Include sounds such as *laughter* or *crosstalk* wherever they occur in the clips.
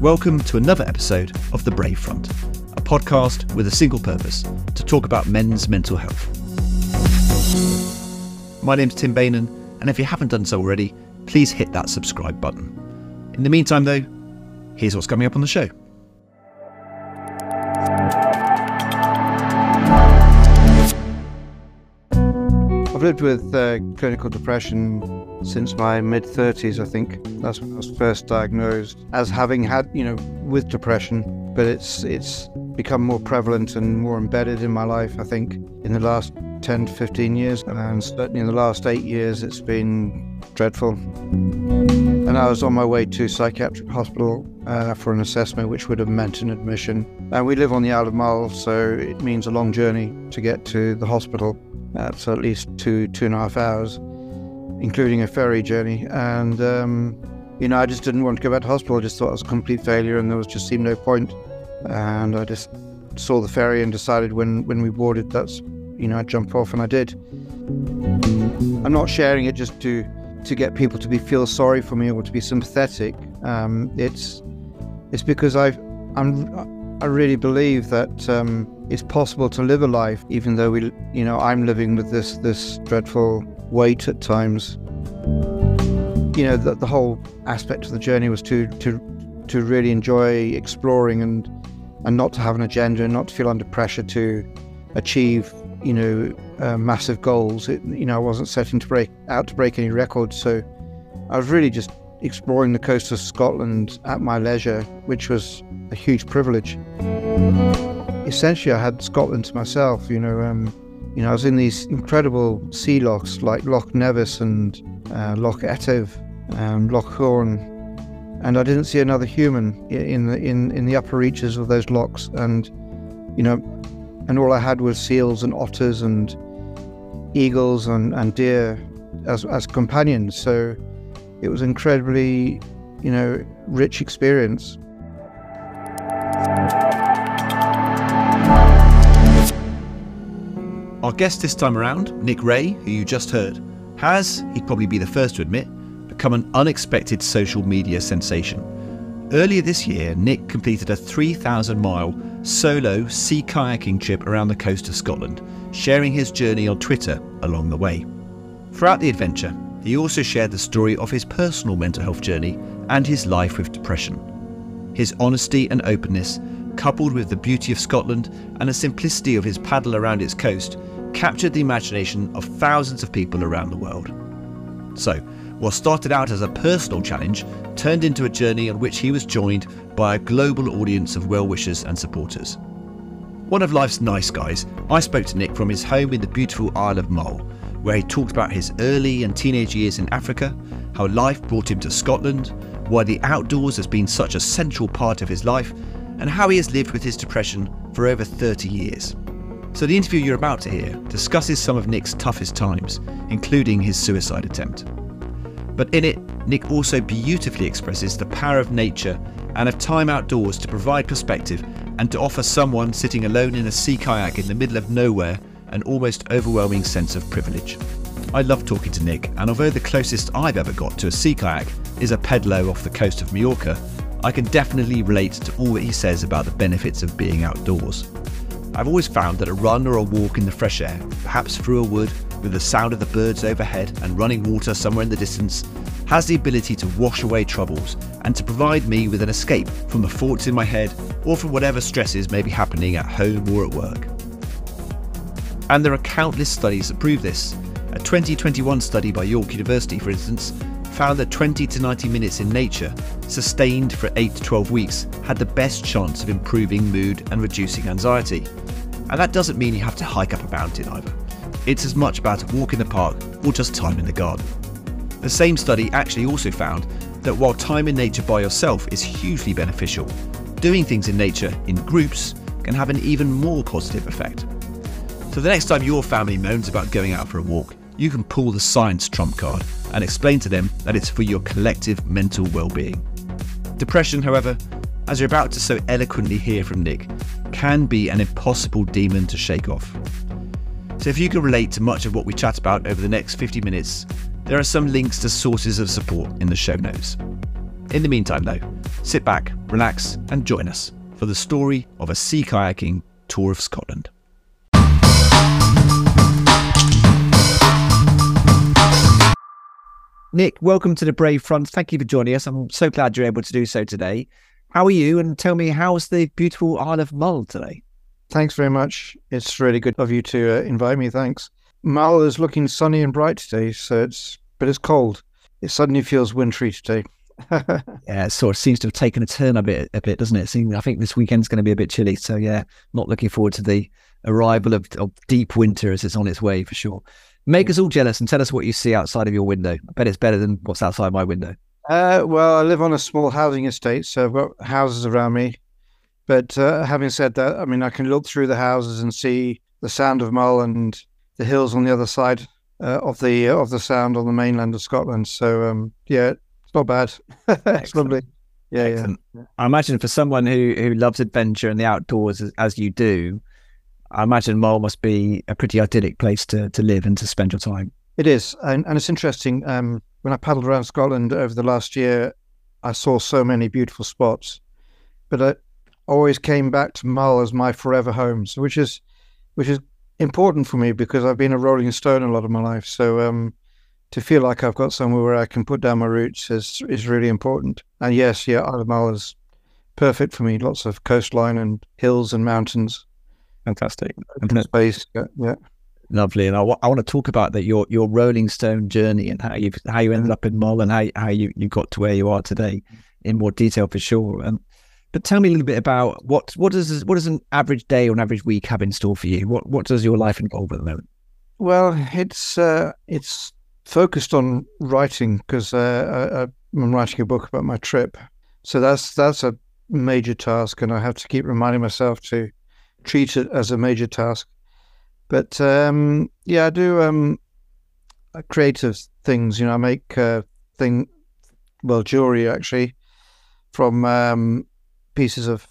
Welcome to another episode of The Brave Front, a podcast with a single purpose to talk about men's mental health. My name's Tim Bainan, and if you haven't done so already, please hit that subscribe button. In the meantime, though, here's what's coming up on the show. I've lived with uh, clinical depression since my mid 30s, I think. That's when I was first diagnosed as having had, you know, with depression. But it's it's become more prevalent and more embedded in my life, I think, in the last 10 to 15 years. And certainly in the last eight years, it's been dreadful. And I was on my way to psychiatric hospital uh, for an assessment, which would have meant an admission. And we live on the Isle of Mull, so it means a long journey to get to the hospital. Uh, so at least two, two and a half hours, including a ferry journey. And, um, you know, I just didn't want to go back to hospital. I just thought it was a complete failure and there was just seemed no point. And I just saw the ferry and decided when, when we boarded, that's, you know, I'd jump off and I did. I'm not sharing it just to, to get people to be feel sorry for me or to be sympathetic. Um, it's, it's because I've, I'm, I really believe that um, it's possible to live a life, even though we, you know, I'm living with this this dreadful weight at times. You know, the, the whole aspect of the journey was to to to really enjoy exploring and and not to have an agenda and not to feel under pressure to achieve, you know, uh, massive goals. It, you know, I wasn't setting to break out to break any records, so I was really just exploring the coast of Scotland at my leisure, which was a huge privilege. Essentially, I had Scotland to myself. You know, um, you know, I was in these incredible sea lochs like Loch Nevis and uh, Loch Etive, um, Loch Hourn, and I didn't see another human in the in in the upper reaches of those lochs. And you know, and all I had was seals and otters and eagles and, and deer as as companions. So it was incredibly, you know, rich experience. Guest this time around, Nick Ray, who you just heard, has, he'd probably be the first to admit, become an unexpected social media sensation. Earlier this year, Nick completed a 3,000 mile solo sea kayaking trip around the coast of Scotland, sharing his journey on Twitter along the way. Throughout the adventure, he also shared the story of his personal mental health journey and his life with depression. His honesty and openness, coupled with the beauty of Scotland and the simplicity of his paddle around its coast, captured the imagination of thousands of people around the world. So, what started out as a personal challenge turned into a journey on which he was joined by a global audience of well wishers and supporters. One of life's nice guys, I spoke to Nick from his home in the beautiful Isle of Mull, where he talked about his early and teenage years in Africa, how life brought him to Scotland, why the outdoors has been such a central part of his life, and how he has lived with his depression for over 30 years. So, the interview you're about to hear discusses some of Nick's toughest times, including his suicide attempt. But in it, Nick also beautifully expresses the power of nature and of time outdoors to provide perspective and to offer someone sitting alone in a sea kayak in the middle of nowhere an almost overwhelming sense of privilege. I love talking to Nick, and although the closest I've ever got to a sea kayak is a pedalo off the coast of Majorca, I can definitely relate to all that he says about the benefits of being outdoors. I've always found that a run or a walk in the fresh air, perhaps through a wood, with the sound of the birds overhead and running water somewhere in the distance, has the ability to wash away troubles and to provide me with an escape from the thoughts in my head or from whatever stresses may be happening at home or at work. And there are countless studies that prove this. A 2021 study by York University, for instance, found that 20 to 90 minutes in nature, sustained for 8 to 12 weeks, had the best chance of improving mood and reducing anxiety. And that doesn't mean you have to hike up a mountain either. It's as much about a walk in the park or just time in the garden. The same study actually also found that while time in nature by yourself is hugely beneficial, doing things in nature in groups can have an even more positive effect. So the next time your family moans about going out for a walk, you can pull the science trump card and explain to them that it's for your collective mental well-being. Depression, however, as you're about to so eloquently hear from Nick, can be an impossible demon to shake off. So if you can relate to much of what we chat about over the next 50 minutes, there are some links to sources of support in the show notes. In the meantime, though, sit back, relax, and join us for the story of a sea kayaking tour of Scotland. Nick, welcome to the Brave Front. Thank you for joining us. I'm so glad you're able to do so today. How are you? And tell me, how's the beautiful Isle of Mull today? Thanks very much. It's really good of you to uh, invite me. Thanks. Mull is looking sunny and bright today, so it's but it's cold. It suddenly feels wintry today. *laughs* yeah, it sort of seems to have taken a turn a bit, a bit, doesn't it? Seems, I think this weekend's going to be a bit chilly. So yeah, not looking forward to the arrival of, of deep winter as it's on its way for sure. Make us all jealous and tell us what you see outside of your window. I bet it's better than what's outside my window. Uh, well, I live on a small housing estate, so I've got houses around me. But uh, having said that, I mean, I can look through the houses and see the Sound of Mull and the hills on the other side uh, of the uh, of the Sound on the mainland of Scotland. So um, yeah, it's not bad. *laughs* it's lovely. Yeah, Excellent. yeah. I imagine for someone who who loves adventure and the outdoors as, as you do, I imagine Mull must be a pretty idyllic place to, to live and to spend your time. It is. And, and it's interesting. Um, when I paddled around Scotland over the last year, I saw so many beautiful spots, but I always came back to Mull as my forever home, so which is which is important for me because I've been a rolling stone a lot of my life. So um, to feel like I've got somewhere where I can put down my roots is is really important. And yes, yeah, Isle of Mull is perfect for me. Lots of coastline and hills and mountains. Fantastic. Space. Yeah, yeah. Lovely. And I, w- I want to talk about that your your Rolling Stone journey and how you how you ended up in Mull and how how you, you got to where you are today in more detail for sure. But tell me a little bit about what what does what does an average day or an average week have in store for you? What what does your life involve at the moment? Well, it's uh, it's focused on writing because uh, I, I'm writing a book about my trip, so that's that's a major task, and I have to keep reminding myself to treat it as a major task. But um, yeah, I do um, uh, creative things. You know, I make uh, thing well jewelry actually from um, pieces of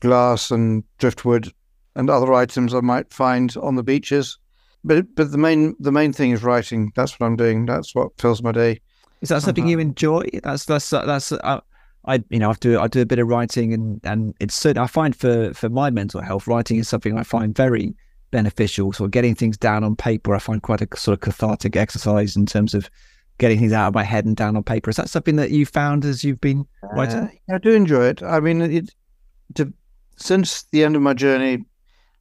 glass and driftwood and other items I might find on the beaches. But but the main the main thing is writing. That's what I'm doing. That's what fills my day. Is that something you enjoy? That's that's that's. Uh, I you know I do I do a bit of writing and and it's certain I find for for my mental health writing is something I find very beneficial. So getting things down on paper I find quite a sort of cathartic exercise in terms of getting things out of my head and down on paper. Is that something that you found as you've been writing? Uh, I do enjoy it. I mean, it to, since the end of my journey,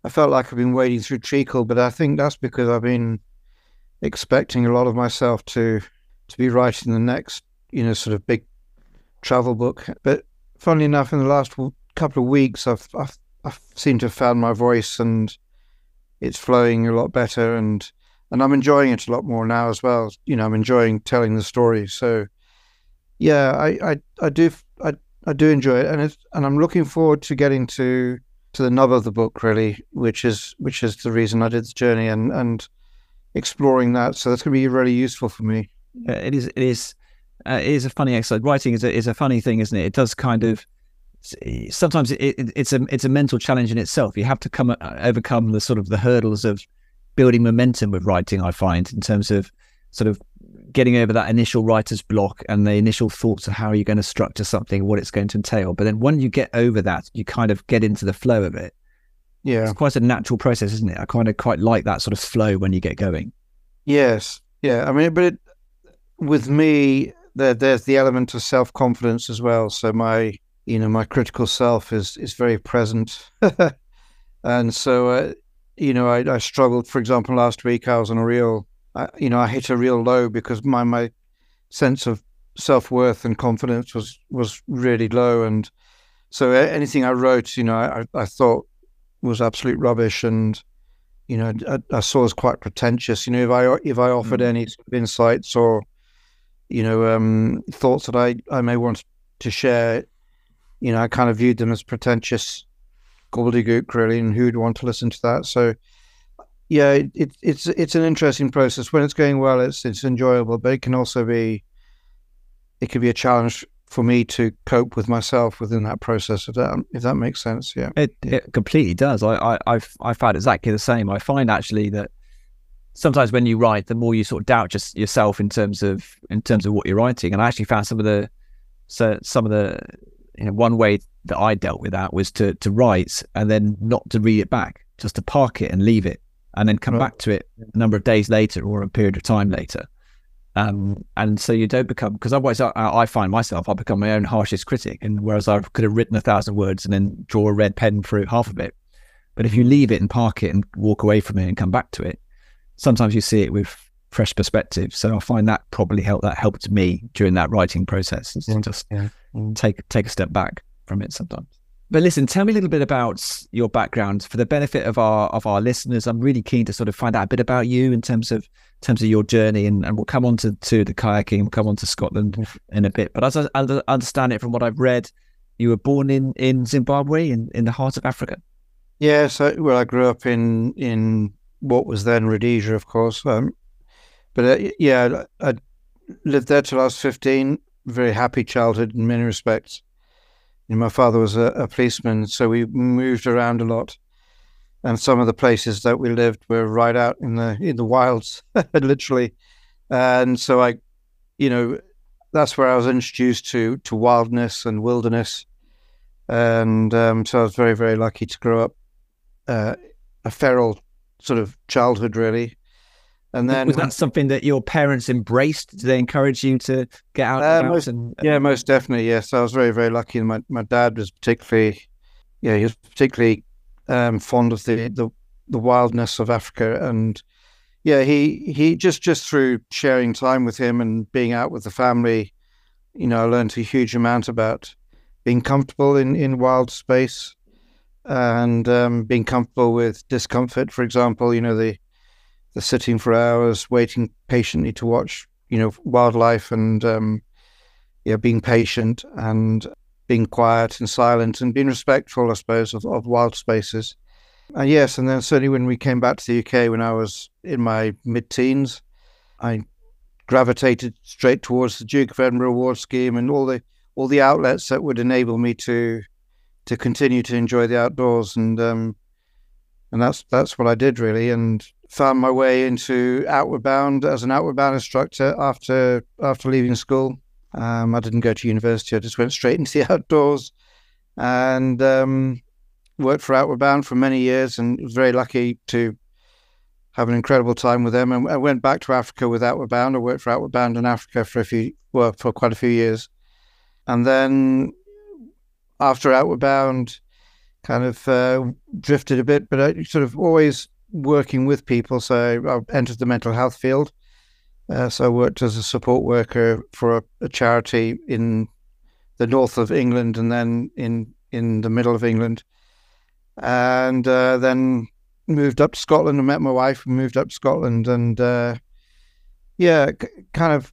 I felt like I've been wading through treacle, but I think that's because I've been expecting a lot of myself to to be writing the next, you know, sort of big travel book. But funnily enough, in the last couple of weeks, I've, I've, I've seemed to have found my voice and it's flowing a lot better and and I'm enjoying it a lot more now as well. You know, I'm enjoying telling the story. So yeah, I, I, I do I, I do enjoy it and it's and I'm looking forward to getting to to the nub of the book really, which is which is the reason I did the journey and and exploring that. So that's gonna be really useful for me. Yeah, it is it is uh, it is a funny exercise. Writing is a, is a funny thing, isn't it? It does kind of sometimes it, it, it's a it's a mental challenge in itself. You have to come uh, overcome the sort of the hurdles of building momentum with writing. I find in terms of sort of getting over that initial writer's block and the initial thoughts of how you're going to structure something, what it's going to entail. But then when you get over that, you kind of get into the flow of it. Yeah, it's quite a natural process, isn't it? I kind of quite like that sort of flow when you get going. Yes, yeah. I mean, but it, with me, there, there's the element of self confidence as well. So my, you know, my critical self is is very present, *laughs* and so uh, you know, I, I, struggled. For example, last week I was on a real, uh, you know, I hit a real low because my my sense of self worth and confidence was was really low, and so anything I wrote, you know, I, I thought was absolute rubbish, and you know, I, I saw as quite pretentious. You know, if I if I offered mm. any sort of insights or you know, um, thoughts that I, I may want to share, you know, I kind of viewed them as pretentious gobbledygook, really, and who'd want to listen to that? So, yeah, it, it, it's it's an interesting process. When it's going well, it's it's enjoyable, but it can also be, it can be a challenge for me to cope with myself within that process. If that if that makes sense, yeah, it, it completely does. I I I've, I found exactly the same. I find actually that sometimes when you write, the more you sort of doubt just yourself in terms of in terms of what you're writing. And I actually found some of the So some of the you know one way that I dealt with that was to to write and then not to read it back, just to park it and leave it, and then come right. back to it a number of days later or a period of time later. Um, and so you don't become because otherwise I, I, find myself I become my own harshest critic, and whereas I could have written a thousand words and then draw a red pen through half of it, but if you leave it and park it and walk away from it and come back to it, sometimes you see it with fresh perspective. So I find that probably helped that helped me during that writing process. Yeah. Just yeah. Mm. take take a step back from it sometimes. But listen, tell me a little bit about your background for the benefit of our of our listeners. I'm really keen to sort of find out a bit about you in terms of in terms of your journey, and, and we'll come on to, to the kayaking, we'll come on to Scotland mm-hmm. in a bit. But as I understand it from what I've read, you were born in, in Zimbabwe, in, in the heart of Africa. Yeah, so well, I grew up in in what was then Rhodesia, of course. Um, but uh, yeah, I lived there till I was fifteen. Very happy childhood in many respects. You know, my father was a, a, policeman, so we moved around a lot. And some of the places that we lived were right out in the in the wilds, *laughs* literally. And so I, you know, that's where I was introduced to to wildness and wilderness. And um, so I was very very lucky to grow up uh, a feral sort of childhood, really. And then was that something that your parents embraced? Did they encourage you to get out? Uh, most, and, yeah, most definitely. Yes, I was very, very lucky. And my, my dad was particularly, yeah, he was particularly um, fond of the, the the wildness of Africa, and yeah, he he just just through sharing time with him and being out with the family, you know, I learned a huge amount about being comfortable in in wild space and um, being comfortable with discomfort. For example, you know the the sitting for hours, waiting patiently to watch, you know, wildlife, and um, yeah, being patient and being quiet and silent and being respectful, I suppose, of, of wild spaces. And yes, and then certainly when we came back to the UK when I was in my mid-teens, I gravitated straight towards the Duke of Edinburgh Award Scheme and all the all the outlets that would enable me to to continue to enjoy the outdoors and um, and that's that's what I did really and found my way into Outward Bound as an Outward Bound instructor after after leaving school. Um, I didn't go to university; I just went straight into the *laughs* outdoors and um, worked for Outward Bound for many years, and was very lucky to have an incredible time with them. And I went back to Africa with Outward Bound. I worked for Outward Bound in Africa for a few, well, for quite a few years, and then after Outward Bound, kind of uh, drifted a bit, but I sort of always working with people. So I entered the mental health field. Uh, so I worked as a support worker for a, a, charity in the north of England and then in, in the middle of England. And uh, then moved up to Scotland and met my wife and moved up to Scotland. And uh, yeah, c- kind of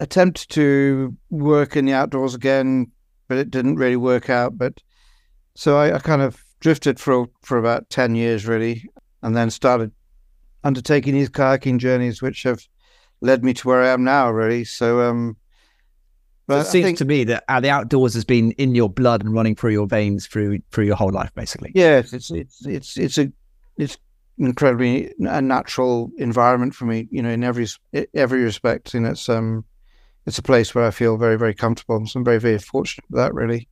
attempted to work in the outdoors again, but it didn't really work out. But so I, I kind of drifted for for about 10 years really and then started undertaking these kayaking journeys, which have led me to where I am now, really. So, um, but it seems think, to me that uh, the outdoors has been in your blood and running through your veins through through your whole life, basically. Yes, it's it's it's it's a it's incredibly a natural environment for me. You know, in every every respect, and it's um, it's a place where I feel very very comfortable. So I'm very very fortunate with that, really.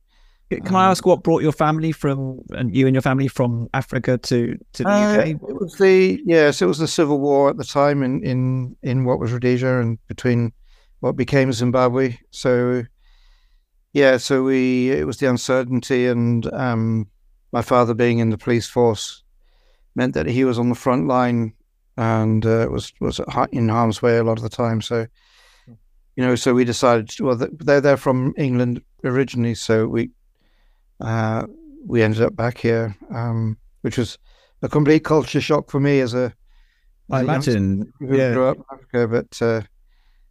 Can I ask what brought your family from and you and your family from Africa to, to the uh, UK? It was the yes, it was the civil war at the time in, in, in what was Rhodesia and between what became Zimbabwe. So yeah, so we it was the uncertainty and um, my father being in the police force meant that he was on the front line and uh, was was in harm's way a lot of the time. So you know, so we decided well they're they're from England originally, so we uh, we ended up back here, um, which was a complete culture shock for me as a. I imagine, yeah. Grew up in Africa, but uh,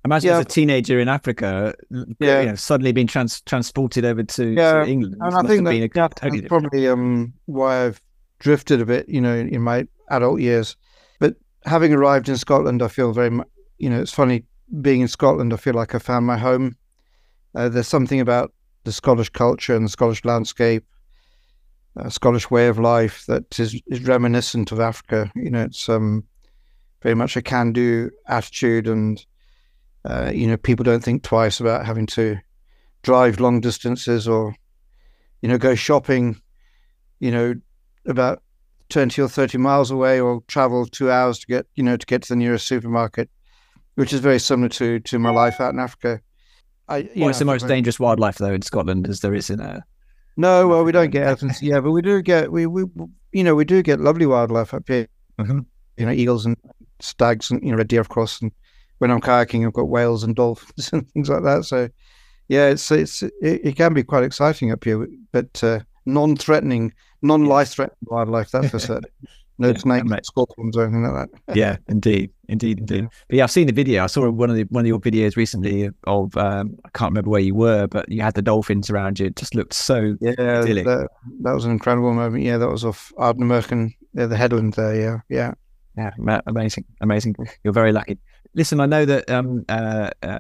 imagine yeah. as a teenager in Africa, yeah, you know, suddenly being trans- transported over to, yeah. to England. And I think that, a, yeah, totally that's probably um, why I've drifted a bit, you know, in my adult years. But having arrived in Scotland, I feel very, much, you know, it's funny being in Scotland. I feel like I found my home. Uh, there's something about the Scottish culture and the Scottish landscape, a Scottish way of life that is, is reminiscent of Africa. You know, it's um, very much a can-do attitude, and uh, you know, people don't think twice about having to drive long distances or, you know, go shopping, you know, about 20 or 30 miles away or travel two hours to get, you know, to get to the nearest supermarket, which is very similar to, to my life out in Africa. I, well, it's the most dangerous wildlife though in Scotland as there is in a. No, well, we don't get elephants. yeah, but we do get we we you know we do get lovely wildlife up here. Mm-hmm. You know, eagles and stags and you know red deer, of course. And when I'm kayaking, I've got whales and dolphins *laughs* and things like that. So, yeah, it's it's it, it can be quite exciting up here, but uh, non-threatening, non-life-threatening wildlife. That's for certain. *laughs* No yeah, snakes, scorpions, or anything like that. *laughs* yeah, indeed, indeed, indeed. But yeah, I've seen the video. I saw one of the one of your videos recently of um, I can't remember where you were, but you had the dolphins around you. It just looked so yeah. That, that, was an incredible moment. Yeah, that was off Ardnamurchan, the headland there. Yeah, yeah, yeah. Amazing, amazing. You're very lucky. Listen, I know that um, uh, uh,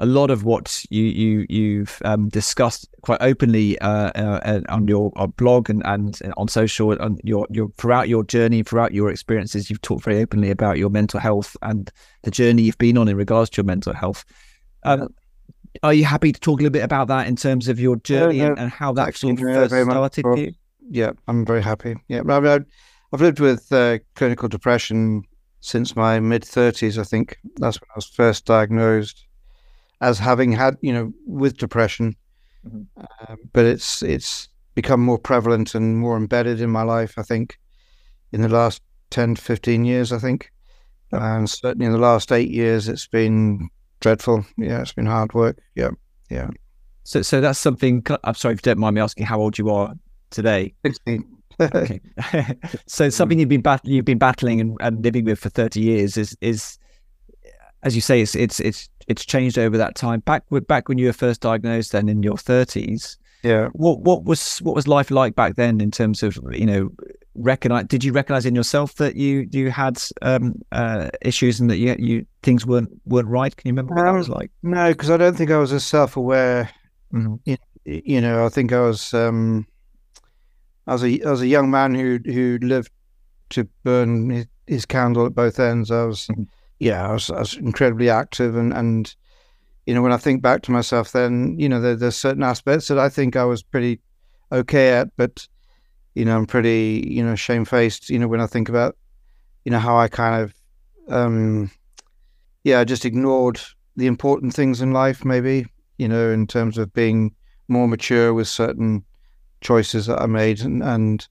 a lot of what you you you've um, discussed quite openly uh, uh, on your uh, blog and, and on social and your your throughout your journey throughout your experiences you've talked very openly about your mental health and the journey you've been on in regards to your mental health um, are you happy to talk a little bit about that in terms of your journey yeah, yeah. And, how that sort of yeah, first started for you? Yeah, I'm very happy. Yeah, I mean, I've lived with uh, clinical depression since my mid 30s. I think that's when I was first diagnosed as having had, you know, with depression. Mm-hmm. Uh, but it's it's become more prevalent and more embedded in my life. I think in the last 10 to 15 years. I think, and certainly in the last eight years, it's been dreadful. Yeah, it's been hard work. Yeah, yeah. So, so that's something. I'm sorry if you don't mind me asking how old you are today. Sixteen. okay. *laughs* *laughs* so something you've been bat- you've been battling and, and living with for 30 years is is as you say, it's it's it's it's changed over that time. Back back when you were first diagnosed, then in your thirties. Yeah. What what was what was life like back then in terms of you know recognize? Did you recognize in yourself that you you had um, uh, issues and that you you things weren't weren't right? Can you remember what um, that was like? No, because I don't think I was as self aware. Mm-hmm. You, you, know, I think I was um, I was a I was a young man who who lived to burn his, his candle at both ends. I was. Mm-hmm yeah, I was, I was incredibly active, and and you know when I think back to myself, then you know there, there's certain aspects that I think I was pretty okay at, but you know I'm pretty you know shamefaced. You know when I think about you know how I kind of um yeah just ignored the important things in life, maybe you know in terms of being more mature with certain choices that I made and, and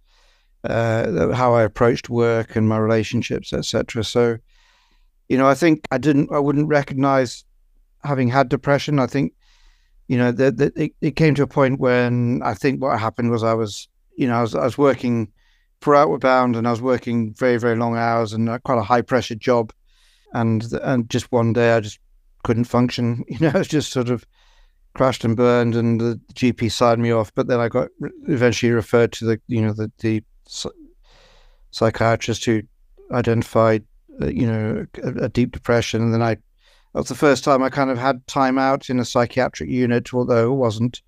uh, how I approached work and my relationships, etc. So you know, I think I didn't, I wouldn't recognize having had depression. I think, you know, that it, it came to a point when I think what happened was I was, you know, I was, I was working for Outward Bound and I was working very, very long hours and quite a high pressure job. And, and just one day I just couldn't function. *laughs* You know, it was just sort of crashed and burned and the GP signed me off. But then I got eventually referred to the, you know, the, the psychiatrist who identified uh, you know, a, a, deep depression. And then I, that was the first time I kind of had time out in a psychiatric unit, although it wasn't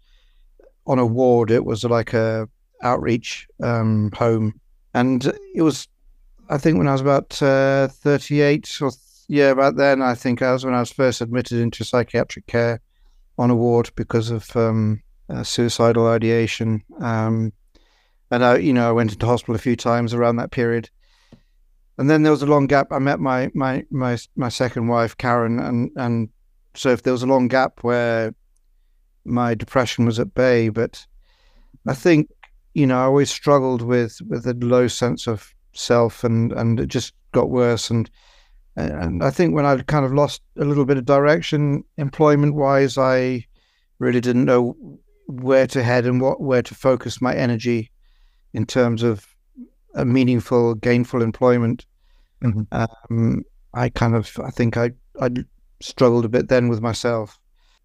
on a ward. It was like a outreach um, home. And it was, I think when I was about uh, 38 or, yeah, about then, I think I was when I was first admitted into psychiatric care on a ward because of um, uh, suicidal ideation. Um, and I, you know, I went into hospital a few times around that period and then there was a long gap. I met my my my my second wife, Karen, and and so if there was a long gap where my depression was at bay, but I think you know I always struggled with with a low sense of self, and and it just got worse. And and I think when I kind of lost a little bit of direction, employment wise, I really didn't know where to head and what where to focus my energy in terms of a meaningful, gainful employment. Mm-hmm. Um, I kind of, I think I, I struggled a bit then with myself.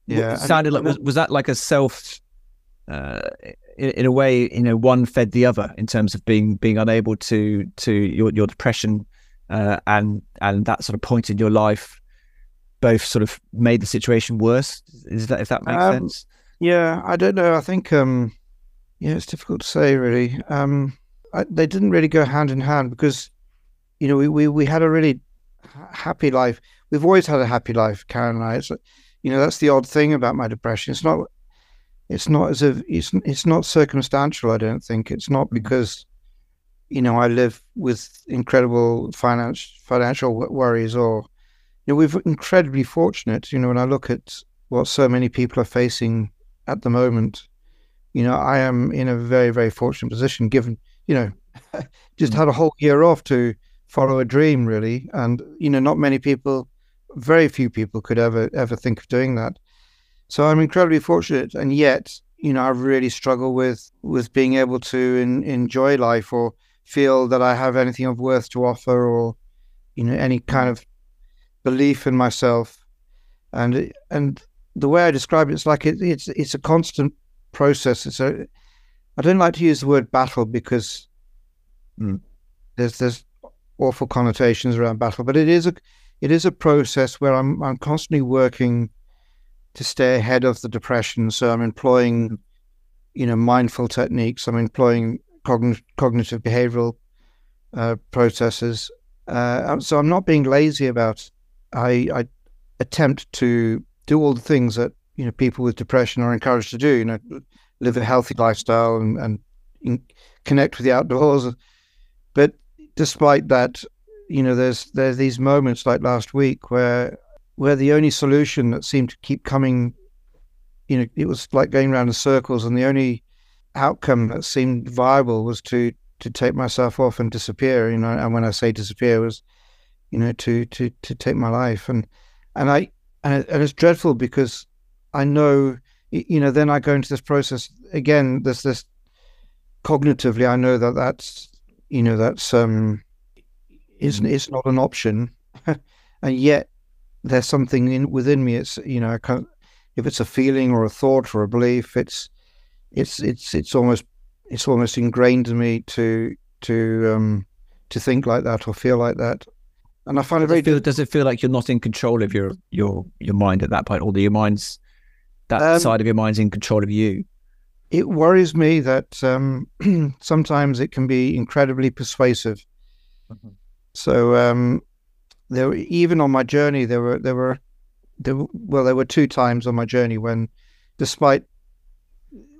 Yeah, it sounded like was, was that like a self, uh, in, in, a way, you know, one fed the other in terms of being being unable to to your your depression, uh, and and that sort of point in your life, both sort of made the situation worse. Is that if that makes um, sense? Yeah, I don't know. I think um, yeah, it's difficult to say really. Um, I, they didn't really go hand in hand because you know, we, we, we had a really happy life. We've always had a happy life, Karen and I. It's, you know, that's the odd thing about my depression. It's not, it's not as if it's it's not circumstantial. I don't think it's not because you know I live with incredible finance financial worries or you know we're incredibly fortunate. You know when I look at what so many people are facing at the moment, you know I am in a very very fortunate position given you know *laughs* just mm. had a whole year off to follow a dream really and you know not many people very few people could ever ever think of doing that so I'm incredibly fortunate, and yet, you know, I really struggle with with being able to in, enjoy life or feel that I have anything of worth to offer, or you know, any kind of belief in myself. And and the way I describe it, it's like it, it's it's a constant process. It's a I don't like to use the word battle because mm. there's there's awful connotations around battle, but it is a it is a process where I'm I'm constantly working to stay ahead of the depression. So I'm employing, you know, mindful techniques. I'm employing cogn- cognitive behavioral uh, processes. Uh, so I'm not being lazy about. I, I attempt to do all the things that you know people with depression are encouraged to do. You know, live a healthy lifestyle and, and connect with the outdoors. But despite that, you know, there's there's these moments like last week where where the only solution that seemed to keep coming, you know, it was like going around in circles, and the only outcome that seemed viable was to to take myself off and disappear. You know, and when I say disappear, was you know to to to take my life, and and I and, it, and it's dreadful because I know, you know, then I go into this process again. There's this cognitively, I know that that's you know that's um isn't it's not an option, *laughs* and yet there's something in within me. It's you know, I can't if it's a feeling or a thought or a belief, it's it's it's it's almost it's almost ingrained in me to to um to think like that or feel like that. And I find does it very. It feel, does it feel like you're not in control of your your your mind at that point, or your mind's that um, side of your mind's in control of you? It worries me that um, *clears throat* sometimes it can be incredibly persuasive. Mm-hmm. So um, there even on my journey there were there were there well there were two times on my journey when despite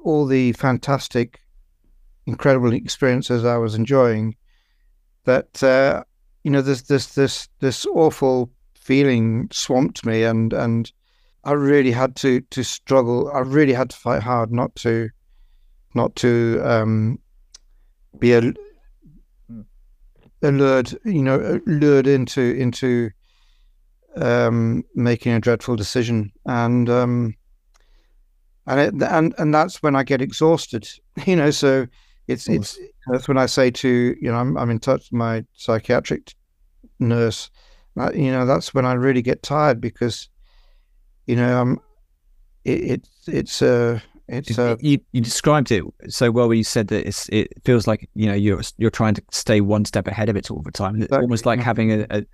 all the fantastic incredible experiences I was enjoying that uh, you know this this this this awful feeling swamped me and and I really had to to struggle. I really had to fight hard not to not to um, be a lured, you know, lured into into um, making a dreadful decision, and um, and it, and and that's when I get exhausted, *laughs* you know. So it's it's that's when I say to you know I'm I'm in touch with my psychiatric nurse, you know that's when I really get tired because you know I'm it, it it's uh it's uh, you, you described it so well. Where you said that it's it feels like you know you're you're trying to stay one step ahead of it all the time. Exactly. Almost like having a, a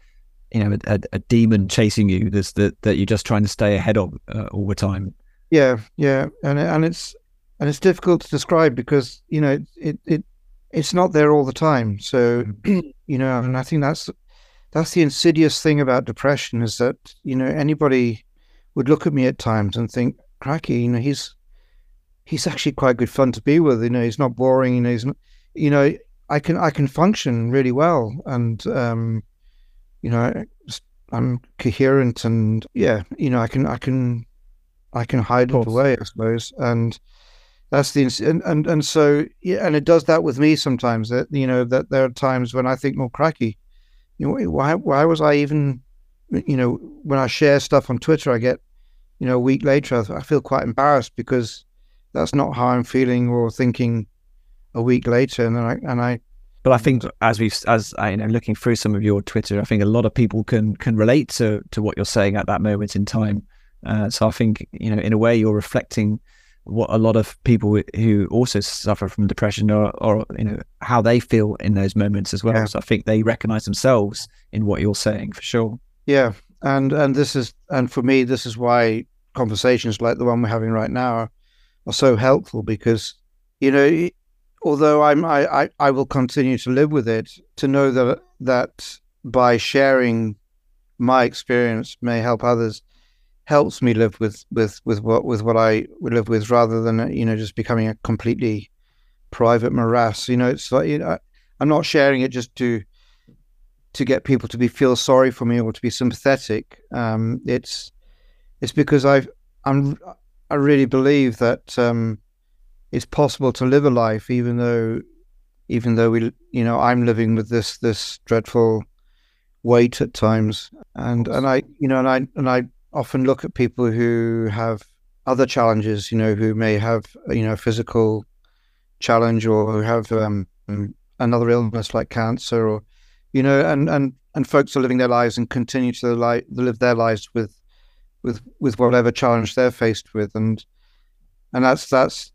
you know a, a, demon chasing you. That's that that you're just trying to stay ahead of uh, all the time. Yeah, yeah, and and it's and it's difficult to describe because you know it it it's not there all the time. So mm. *clears throat* you know, and I think that's that's the insidious thing about depression is that you know anybody would look at me at times and think, "Cracky, you know, he's he's actually quite good fun to be with. You know, he's not boring. You know, he's not, you know, I can I can function really well, and um, you know, I'm coherent, and yeah, you know, I can I can I can hide it away, I suppose, and that's the and, and and so yeah, and it does that with me sometimes. That you know that there are times when I think, "Well, cracky, you know, why why was I even, you know, when I share stuff on Twitter, I get, you know, a week later, I feel quite embarrassed because that's not how I'm feeling or thinking a week later. And I and I. But I think as we've as I you know looking through some of your Twitter, I think a lot of people can can relate to to what you're saying at that moment in time. Uh, so I think you know in a way you're reflecting what a lot of people who also suffer from depression or, or you know how they feel in those moments as well. Yeah. So I think they recognize themselves in what you're saying for sure. Yeah, and and this is and for me this is why conversations like the one we're having right now are, are so helpful because you know although I'm I, I, I will continue to live with it to know that that by sharing my experience may help others helps me live with with with what with what I live with, rather than you know just becoming a completely private morass. You know, it's like you know, I'm not sharing it just to to get people to be feel sorry for me or to be sympathetic. Um, it's it's because I I'm I really believe that um, it's possible to live a life even though even though we you know I'm living with this this dreadful weight at times and and I you know and I and I often look at people who have other challenges you know who may have you know physical challenge or who have um, another illness like cancer or you know and and and folks are living their lives and continue to li- live their lives with with with whatever challenge they're faced with. And and that's that's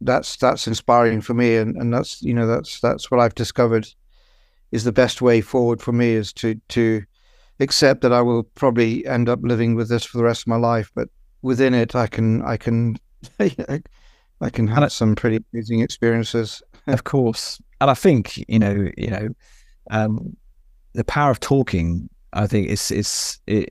that's that's inspiring for me. And and that's you know that's that's what I've discovered is the best way forward for me is to to accept that I will probably end up living with this for the rest of my life. But within it I can I can *laughs* I can have some pretty amazing experiences. *laughs* Of course. And I think you know you know um, the power of talking I think it's it's it,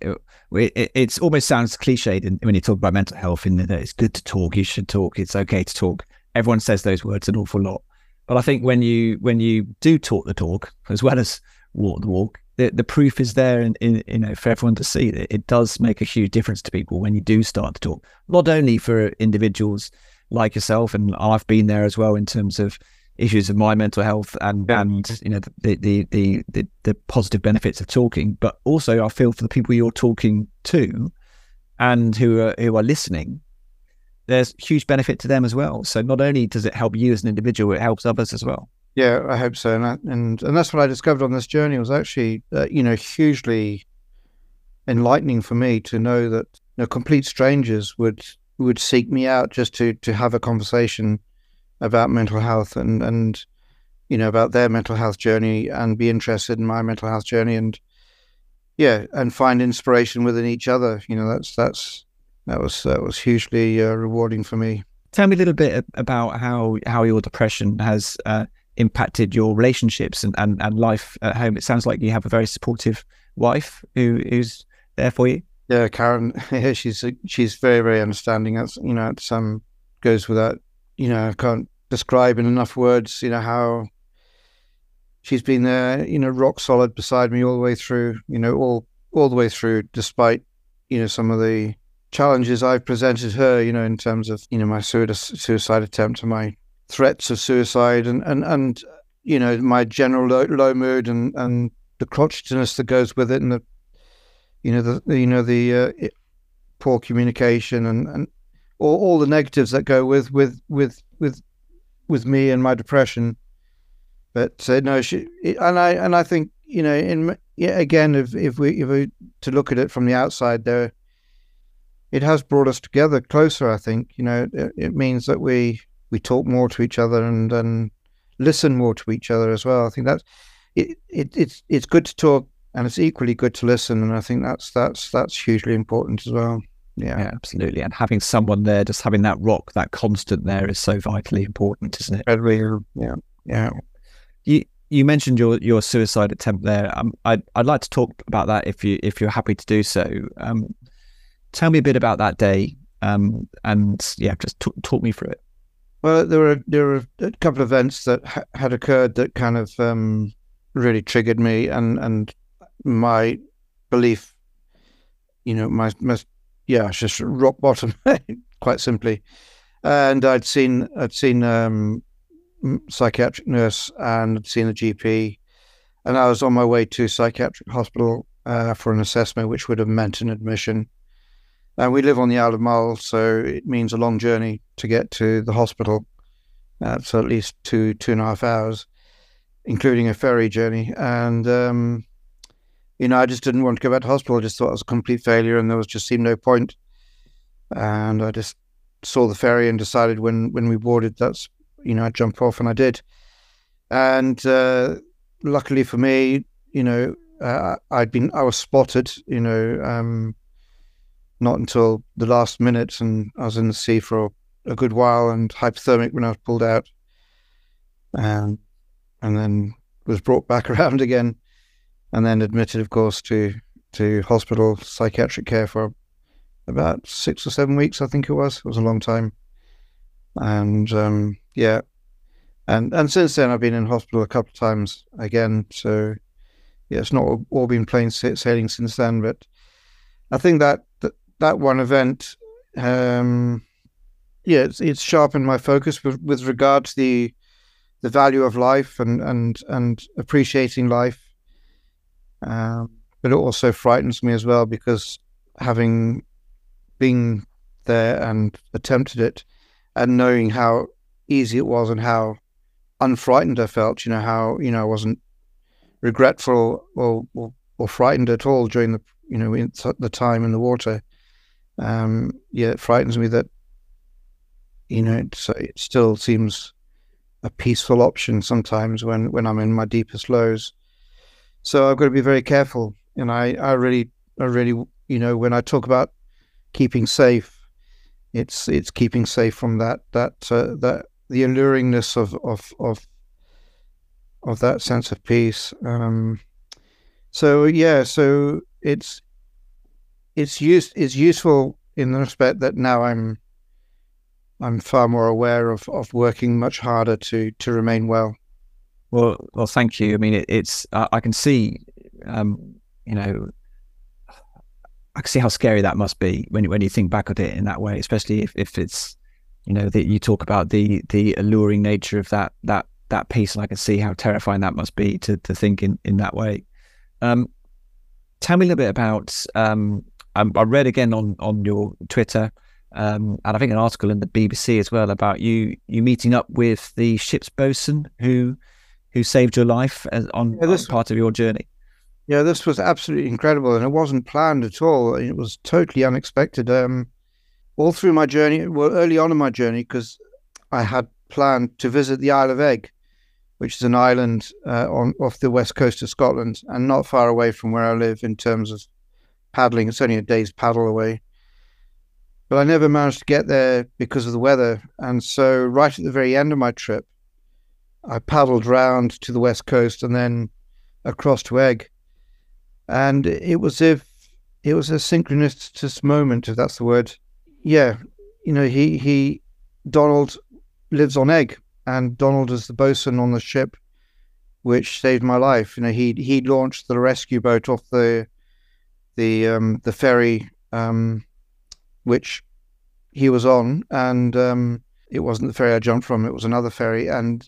it it's almost sounds cliched when you talk about mental health in that it's good to talk you should talk it's okay to talk. Everyone says those words an awful lot. But I think when you when you do talk the talk as well as walk the walk the, the proof is there in you know for everyone to see that it does make a huge difference to people when you do start to talk. Not only for individuals like yourself and I've been there as well in terms of issues of my mental health and yeah. and you know the, the the the the positive benefits of talking, but also I feel for the people you're talking to and who are who are listening. There's huge benefit to them as well. So not only does it help you as an individual, it helps others as well. Yeah, I hope so, and I, and and that's what I discovered on this journey was actually uh, you know hugely enlightening for me to know that you know, complete strangers would would seek me out just to to have a conversation about mental health and and you know about their mental health journey and be interested in my mental health journey and yeah and find inspiration within each other. You know that's that's that was that was hugely uh, rewarding for me. Tell me a little bit about how how your depression has uh, impacted your relationships and, and and life at home. It sounds like you have a very supportive wife who who's there for you. Yeah karen *laughs* she's she's very very understanding. That's you know it's um goes without you know, I can't describe in enough words, you know, how she's been there, you know, rock solid beside me all the way through, you know, all all the way through, despite, you know, some of the challenges I've presented her, you know, in terms of, you know, my suicide attempt and my threats of suicide and, and, and you know, my general low, low mood and, and the crotchetiness that goes with it and the, you know, the, you know, the uh, poor communication and, and all, all the negatives that go with with with with with me and my depression. But uh, no, she and I and I think you know, in yeah, again, if if we if we to look at it from the outside, there, it has brought us together closer. I think you know, it, it means that we we talk more to each other and and listen more to each other as well. I think that's it, it it's it's good to talk and it's equally good to listen, and I think that's that's that's hugely important as well. Yeah. yeah. absolutely. And having someone there, just having that rock, that constant there, is so vitally important, isn't it? Yeah, yeah. You you mentioned your your suicide attempt there. Um, I'd I'd like to talk about that if you if you're happy to do so. Um, tell me a bit about that day. Um, and yeah, just t- talk me through it. Well, there were there were a couple of events that ha- had occurred that kind of um, really triggered me and and my belief. You know, my my yeah, it's just rock bottom, *laughs* quite simply. And I'd seen I'd seen um, psychiatric nurse and I'd seen a GP, and I was on my way to psychiatric hospital uh, for an assessment, which would have meant an admission. And we live on the Isle of Mull, so it means a long journey to get to the hospital. Uh, so at least two two and a half hours, including a ferry journey. And um, you know, I just didn't want to go back to hospital. I just thought it was a complete failure and there was just seemed no point. And I just saw the ferry and decided when, when we boarded, that's, you know, I'd jump off and I did. And uh, luckily for me, you know, uh, I'd been, I was spotted, you know, um, not until the last minute and I was in the sea for a good while and hypothermic when I was pulled out. And, and then was brought back *laughs* around again and then admitted, of course, to to hospital psychiatric care for about six or seven weeks, I think it was. It was a long time, and um, yeah, and and since then I've been in hospital a couple of times again. So yeah, it's not all been plain sailing since then, but I think that that, that one event, um, yeah, it's, it's sharpened my focus with, with regard to the the value of life and and and appreciating life. Um, but it also frightens me as well because having been there and attempted it, and knowing how easy it was and how unfrightened I felt, you know how you know I wasn't regretful or, or, or frightened at all during the you know the time in the water. Um, yeah, it frightens me that you know it still seems a peaceful option sometimes when when I'm in my deepest lows. So I've got to be very careful, and I I really I really you know when I talk about keeping safe, it's it's keeping safe from that that uh, that the alluringness of of of of that sense of peace. Um, so yeah, so it's it's use it's useful in the respect that now I'm I'm far more aware of of working much harder to to remain well. Well, well, thank you. I mean, it, it's I, can see, um, you know, I can see how scary that must be when when you think back at it in that way, especially if, if it's, you know, that you talk about the the alluring nature of that that that piece, and I can see how terrifying that must be to to think in in that way. Um, tell me a little bit about. Um, I, I read again on on your Twitter, um, and I think an article in the BBC as well about you you meeting up with the ship's bosun who who saved your life as, on, yeah, this, on part of your journey. Yeah, this was absolutely incredible, and it wasn't planned at all. It was totally unexpected. Um, all through my journey, well, early on in my journey, because I had planned to visit the Isle of Eigg, which is an island uh, on off the west coast of Scotland and not far away from where I live in terms of paddling. It's only a day's paddle away. But I never managed to get there because of the weather. And so, right at the very end of my trip, I paddled round to the west coast and then across to Eigg. And it was if it was a synchronous moment, if that's the word. Yeah, you know, he he Donald lives on Eigg, and Donald is the bosun on the ship, which saved my life. You know, he he launched the rescue boat off the the um, the ferry, um, which he was on, and um, it wasn't the ferry I jumped from; it was another ferry, and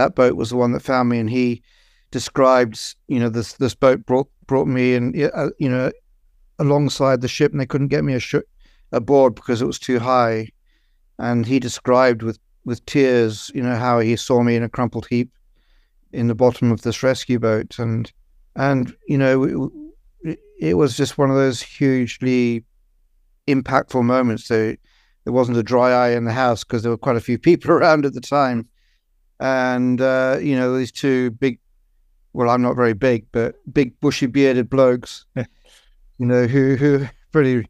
that boat was the one that found me. And he described, you know, this this boat brought brought me in, uh, you know, alongside the ship, and they couldn't get me a sh- aboard because it was too high. And he described with with tears, you know, how he saw me in a crumpled heap in the bottom of this rescue boat, and and you know, it, it was just one of those hugely impactful moments. So there wasn't a dry eye in the house because there were quite a few *laughs* people around at the time, and uh, you know, these two big. Well, I'm not very big, but big bushy bearded blokes, you know, who who pretty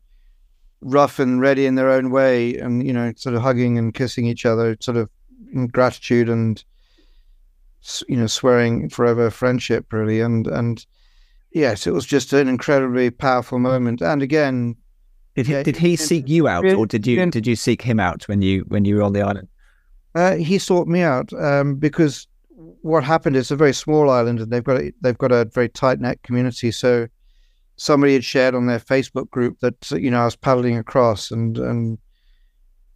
rough and ready in their own way, and you know, sort of hugging and kissing each other, sort of in gratitude and you know, swearing forever friendship, really, and and yes, it was just an incredibly powerful moment. And again, did he, yeah, did he seek you out, or did you did you seek him out when you when you were on the island? Uh, he sought me out um, because what happened is a very small island, and they've got a, they've got a very tight knit community. So somebody had shared on their Facebook group that you know I was paddling across, and and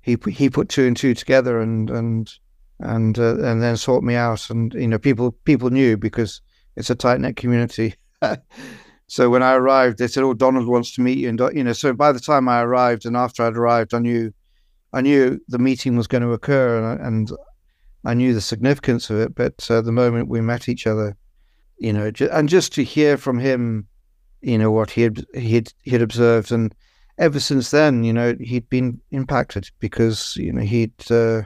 he he put two and two together, and and and uh, and then sought me out, and you know people people knew because it's a tight knit community. *laughs* so when I arrived, they said, "Oh, Donald wants to meet you," and you know, so by the time I arrived, and after I'd arrived, I knew I knew the meeting was going to occur, and, and I knew the significance of it. But uh, the moment we met each other, you know, and just to hear from him you know what he had he'd he'd observed, and ever since then, you know, he'd been impacted because you know he'd uh,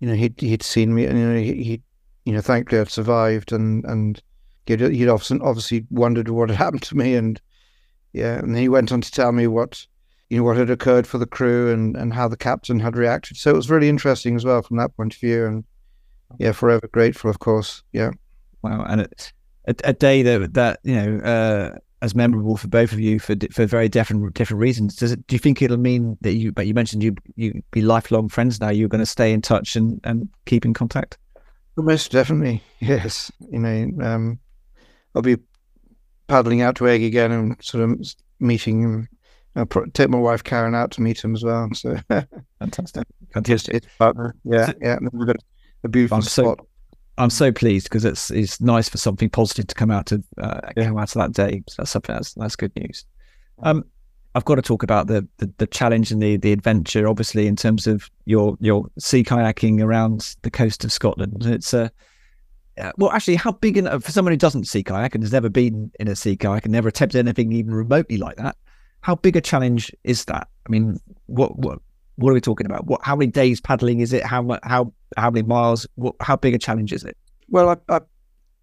you know he'd he'd seen me, and you know he, he you know thankfully I'd survived, and and he'd he'd often obviously wondered what had happened to me, and yeah, and he went on to tell me what you know what had occurred for the crew and and how the captain had reacted. So it was really interesting as well from that point of view, and yeah, forever grateful, of course. Yeah. Wow, and it's a, a day that that you know uh, as memorable for both of you for for very different different reasons. Does it? Do you think it'll mean that you? But you mentioned you you be lifelong friends now. You're going to stay in touch and and keep in contact. Most definitely, yes. You know, um, I'll be paddling out to Eigg again and sort of meeting. I'll take my wife Karen out to meet him as well. So *laughs* fantastic, fantastic. partner, yeah, yeah. We've got a beautiful I'm spot. So, I'm so pleased because it's it's nice for something positive to come out of uh, Yeah. come out of that day. So that's something that's that's good news. Um, I've got to talk about the, the the challenge and the the adventure. Obviously, in terms of your your sea kayaking around the coast of Scotland, it's a uh, well, actually, how big in, for someone who doesn't sea kayak and has never been in a sea kayak and never attempted anything even remotely like that? How big a challenge is that? I mean, what what what are we talking about? What how many days paddling is it? How how how many miles? What, how big a challenge is it? Well, I, I,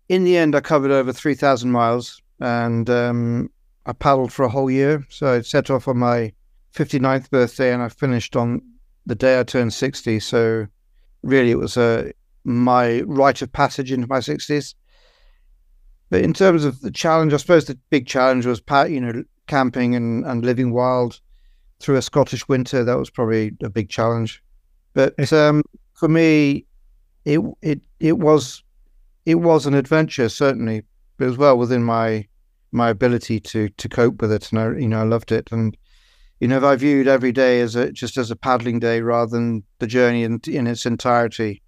in the end, I covered over 3,000 miles and um, I paddled for a whole year. So I set off on my 59th birthday and I finished on the day I turned 60. So really, it was uh, my rite of passage into my 60s. But in terms of the challenge, I suppose the big challenge was, you know, camping and, and living wild through a Scottish winter. That was probably a big challenge. But um, for me, it it it was it was an adventure certainly, but as well within my my ability to to cope with it, and I you know I loved it, and you know I viewed every day as a just as a paddling day rather than the journey in in its entirety.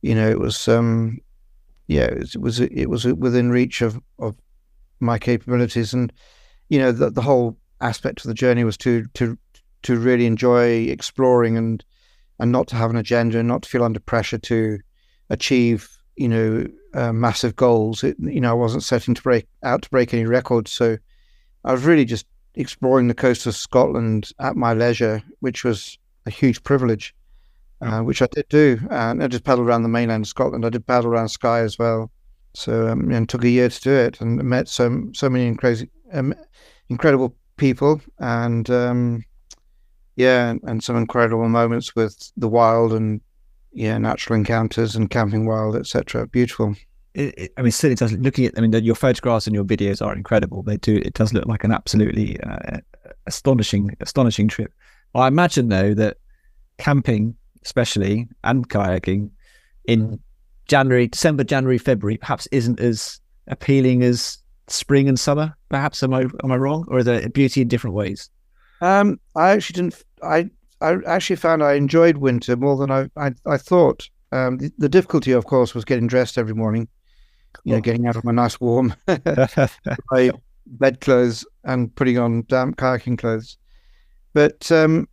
You know, it was um yeah, it was it was, it was within reach of of my capabilities, and you know the the whole aspect of the journey was to to to really enjoy exploring and and not to have an agenda and not to feel under pressure to achieve you know uh, massive goals. It, you know i wasn't setting to break out to break any records. So i was really just exploring the coast of scotland at my leisure which was a huge privilege uh, which i did do. And i just paddled around the mainland of scotland. I did paddle around skye as well. So um, and took a year to do it and met so so many crazy um, incredible people and um, yeah, and, some incredible moments with the wild and yeah, natural encounters and camping wild, etc. Beautiful. It, it, I mean, certainly does. Looking at, I mean, your photographs and your videos are incredible. They do. It does look like an absolutely uh, astonishing, astonishing trip. I imagine though that camping, especially and kayaking, in January, December, January, February, perhaps isn't as appealing as spring and summer. Perhaps am I am I wrong, or is there beauty in different ways? Um, I actually didn't. I I actually found I enjoyed winter more than I I, I thought. Um, the, the, difficulty, of course, was getting dressed every morning. You know, getting out of my nice warm *laughs* *laughs* my bed clothes and putting on damp kayaking clothes. But um,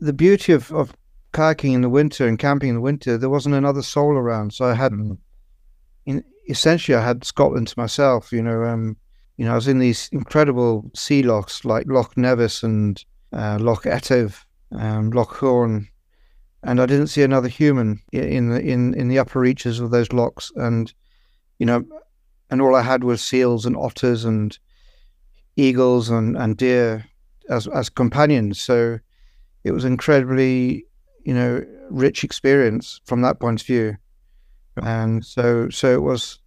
the beauty of, of kayaking in the winter and camping in the winter, there wasn't another soul around. So I had, in, essentially, I had Scotland to myself. You know, um, you know, I was in these incredible sea lochs like Loch Nevis and uh, Loch Etive, um, Loch Hourn, and I didn't see another human in the in in the upper reaches of those lochs. And you know, and all I had was seals and otters and eagles and, and deer as as companions. So it was incredibly, you know, rich experience from that point of view. And so so it was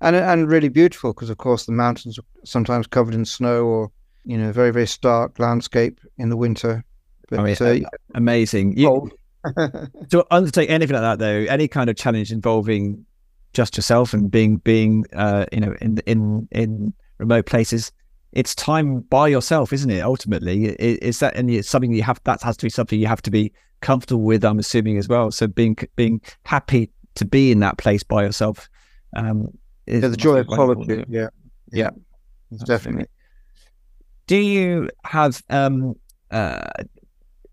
and and really beautiful because of course the mountains are sometimes covered in snow or you know very very stark landscape in the winter. But, I mean, uh, amazing. You, *laughs* to undertake anything like that though, any kind of challenge involving just yourself and being being uh, you know in in in remote places, it's time by yourself, isn't it? Ultimately, is that and it's something you have that has to be something you have to be comfortable with. I'm assuming as well. So being being happy to be in that place by yourself um, yeah, the joy of solitude. Yeah, yeah, yeah definitely. Do you have um, uh,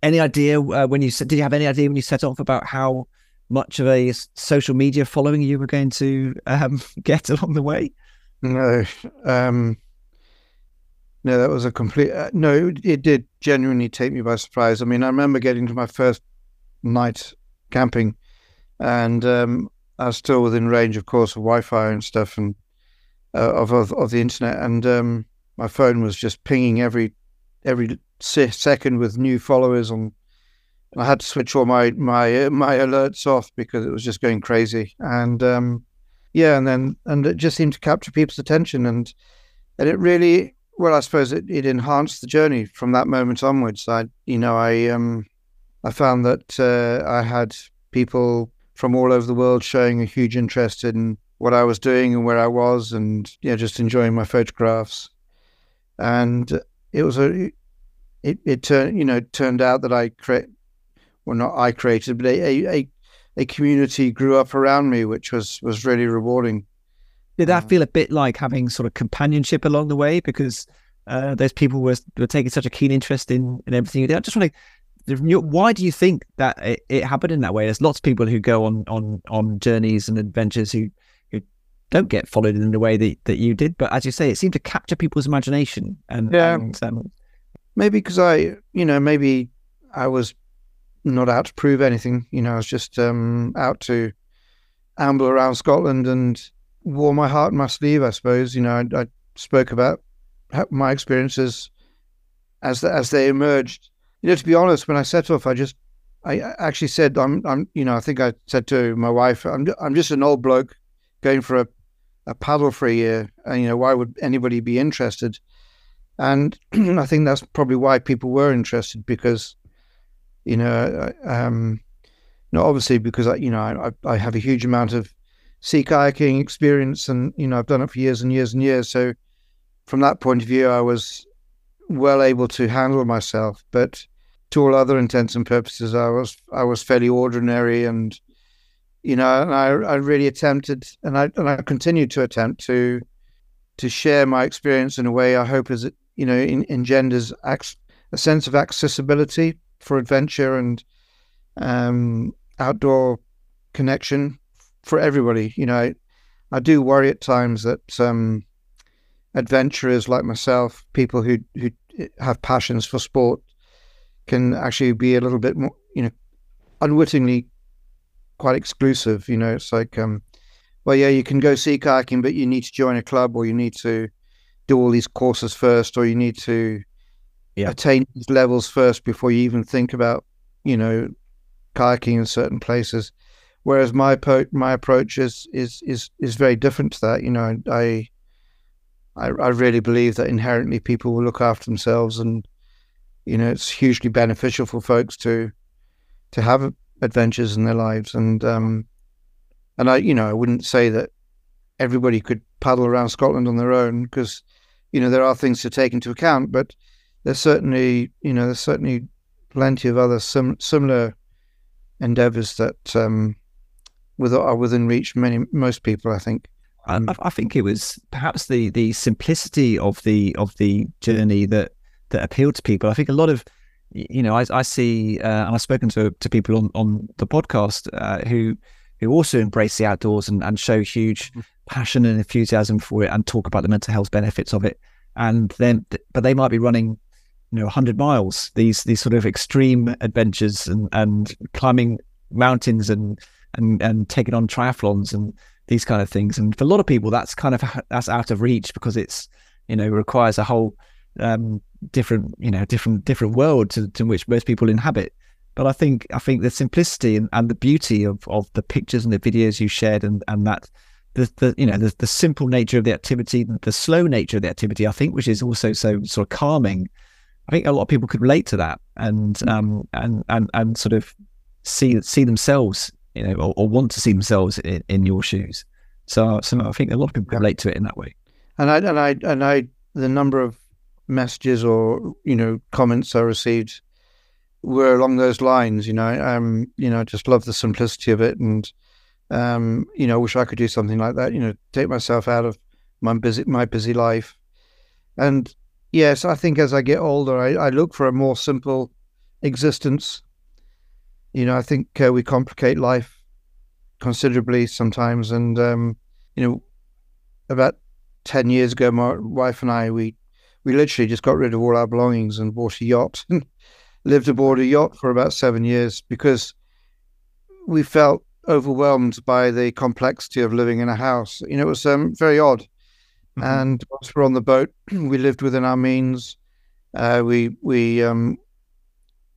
any idea uh, when you did you have any idea when you set off about how much of a social media following you were going to um, *laughs* get along the way? No, um, no, that was a complete. Uh, no, it, it did genuinely take me by surprise. I mean, I remember getting to my first night camping, and um, I was still within range, of course, of Wi-Fi and stuff, and uh, of, of, of the internet. And um, my phone was just pinging every every second with new followers on. I had to switch all my my my alerts off because it was just going crazy. And um, yeah, and then and it just seemed to capture people's attention. And and it really, well, I suppose it, it enhanced the journey from that moment onwards. I, you know, I um, I found that uh, I had people from all over the world showing a huge interest in what I was doing and where I was, and yeah, just enjoying my photographs. And it was a, it it turned you know turned out that I create, well, not I created, but a, a a community grew up around me, which was was really rewarding. Did that feel a bit like having sort of companionship along the way because uh, those people were were taking such a keen interest in in everything you did? I just want to why do you think that it, it, happened in that way? There's lots of people who go on on on journeys and adventures who who don't get followed in the way that, that you did, but as you say, it seemed to capture people's imagination. And yeah, and, um, maybe because I, you know, maybe I was not out to prove anything. You know, I was just um, out to amble around Scotland and wore my heart in my sleeve. I suppose. You know, I, I spoke about my experiences as the, as they emerged. You know, to be honest, when I set off, I just I actually said I'm I'm you know I think I said to my wife I'm I'm just an old bloke going for a a paddle for a year. And, you know, why would anybody be interested? And *clears throat* I think that's probably why people were interested because you know, um, not obviously because I, you know, I, I have a huge amount of sea kayaking experience, and you know, I've done it for years and years and years. So, from that point of view, I was well able to handle myself. But to all other intents and purposes, I was I was fairly ordinary, and you know, and I I really attempted, and I and I continued to attempt to to share my experience in a way I hope is you know in, engenders ac- a sense of accessibility for adventure and um, outdoor connection for everybody. You know, I, I do worry at times that um, adventurers like myself, people who who have passions for sport, can actually be a little bit more, you know, unwittingly quite exclusive. You know, it's like, um, well, yeah, you can go sea kayaking, but you need to join a club, or you need to do all these courses first, or you need to yeah. attain these levels first before you even think about, you know, kayaking in certain places. Whereas my po- my approach is is is is very different to that. You know, I, I I really believe that inherently people will look after themselves, and you know, it's hugely beneficial for folks to to have adventures in their lives. And um, and I, you know, I wouldn't say that everybody could paddle around Scotland on their own because, you know, there are things to take into account, but there's certainly, you know, there's certainly plenty of other sim- similar endeavors that um, with, are within reach many most people. I think. I, I, think it was perhaps the the simplicity of the of the journey that that appealed to people. I think a lot of you know I, I see uh, and I've spoken to to people on on the podcast uh, who who also embrace the outdoors and, and show huge mm-hmm. passion and enthusiasm for it and talk about the mental health benefits of it. And then, but they might be running you know 100 miles these these sort of extreme adventures and and climbing mountains and and and taking on triathlons and these kind of things. And for a lot of people that's kind of that's out of reach because it's you know requires a whole um, different you know different different world to, to which most people inhabit. But I think I think the simplicity and, and the beauty of, of the pictures and the videos you shared and, and that the, the you know the, the simple nature of the activity the slow nature of the activity I think which is also so sort of calming. I think a lot of people could relate to that and hmm. um, and and and sort of see see themselves, you know, or, or want to see themselves in, in, your shoes. So, so I think a lot of people relate to it in that way. And I and I and I the number of messages or you know comments I received were along those lines. You know, um, you know, I just love the simplicity of it, and um, you know, wish I could do something like that. You know, take myself out of my busy my busy life, and yes, I think as I get older, I, I look for a more simple existence. You know, I think uh, we complicate life considerably sometimes, and um, you know, about ten years ago, my wife and I we we literally just got rid of all our belongings and bought a yacht *laughs* and lived aboard a yacht for about seven years because we felt overwhelmed by the complexity of living in a house. You know, it was um, very odd. Mm-hmm. And once we're on the boat, *clears throat* we lived within our means. Uh, we we um,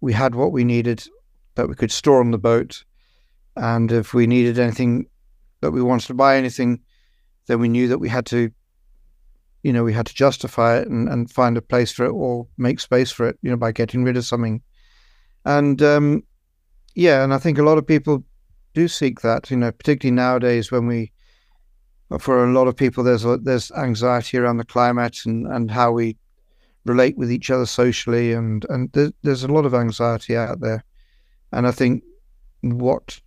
we had what we needed that we could store on the boat, and if we needed anything that we wanted to buy anything, then we knew that we had to you know we had to justify it and, and find a place for it or make space for it you know by getting rid of something. And um, yeah and i think a lot of people do seek that you know particularly nowadays when we for a lot of people there's a, there's anxiety around the climate and and how we relate with each other socially and and there's, there's a lot of anxiety out there and i think what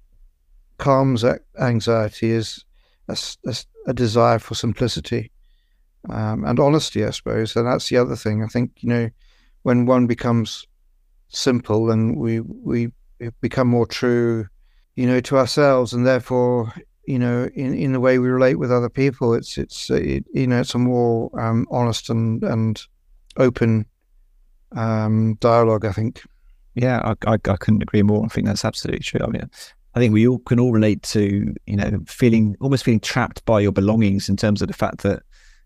calms anxiety is a, a, a desire for simplicity um, and honesty, I suppose. And that's the other thing. I think you know, when one becomes simple, and we we become more true, you know, to ourselves, and therefore, you know, in, in the way we relate with other people, it's it's it, you know, it's a more um, honest and and open um, dialogue. I think. Yeah, I, I, I couldn't agree more. I think that's absolutely true. I mean, I think we all can all relate to you know feeling almost feeling trapped by your belongings in terms of the fact that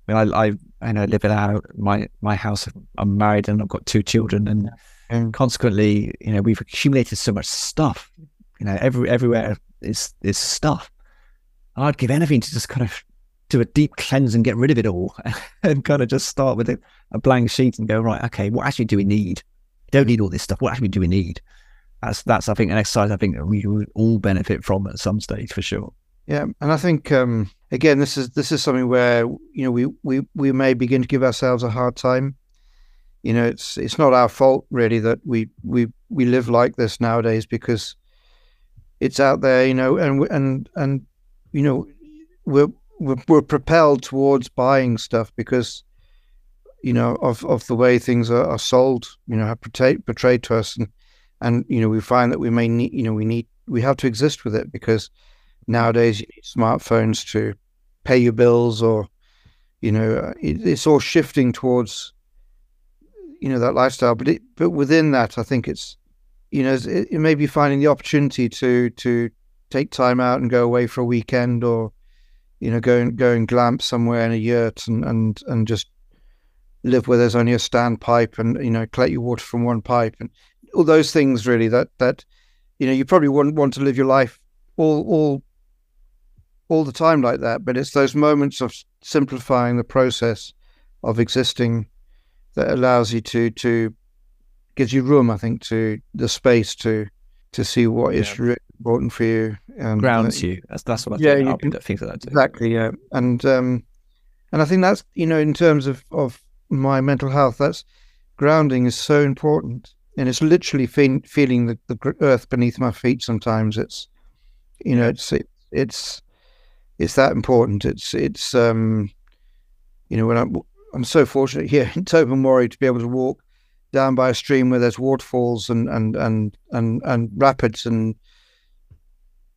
I mean I I, I know live in our my my house. I'm married and I've got two children, and, and mm. consequently, you know, we've accumulated so much stuff. You know, every everywhere is is stuff. I'd give anything to just kind of do a deep cleanse and get rid of it all, *laughs* and kind of just start with a, a blank sheet and go right. Okay, what actually do we need? Don't need all this stuff. What actually do we need? that's that's I think an exercise I think that we would all benefit from at some stage for sure. Yeah, and I think um, again this is this is something where you know we we we may begin to give ourselves a hard time. You know, it's it's not our fault really that we we we live like this nowadays because it's out there. You know, and and and you know we're we're, we're propelled towards buying stuff because you know of of the way things are, are sold. You know, portrayed portrayed to us and and you know we find that we may need you know we need we have to exist with it because nowadays you need smartphones to pay your bills or you know it, it's all shifting towards you know that lifestyle but it, but within that i think it's you know it, it may be finding the opportunity to to take time out and go away for a weekend or you know go and go and glamp somewhere in a yurt and and and just live where there's only a standpipe and you know collect your water from one pipe and all those things really that that you know you probably wouldn't want to live your life all all all the time like that but it's those moments of simplifying the process of existing that allows you to to gives you room i think to the space to to see what yeah. is really important for you and grounds uh, you that's that's what i yeah, think, you, think of that too. exactly yeah and um and i think that's you know in terms of of my mental health that's grounding is so important and it's literally fe- feeling the, the earth beneath my feet. Sometimes it's, you know, it's it, it's it's that important. It's it's um, you know, when I'm I'm so fortunate here in Tobermory to be able to walk down by a stream where there's waterfalls and and and and and rapids and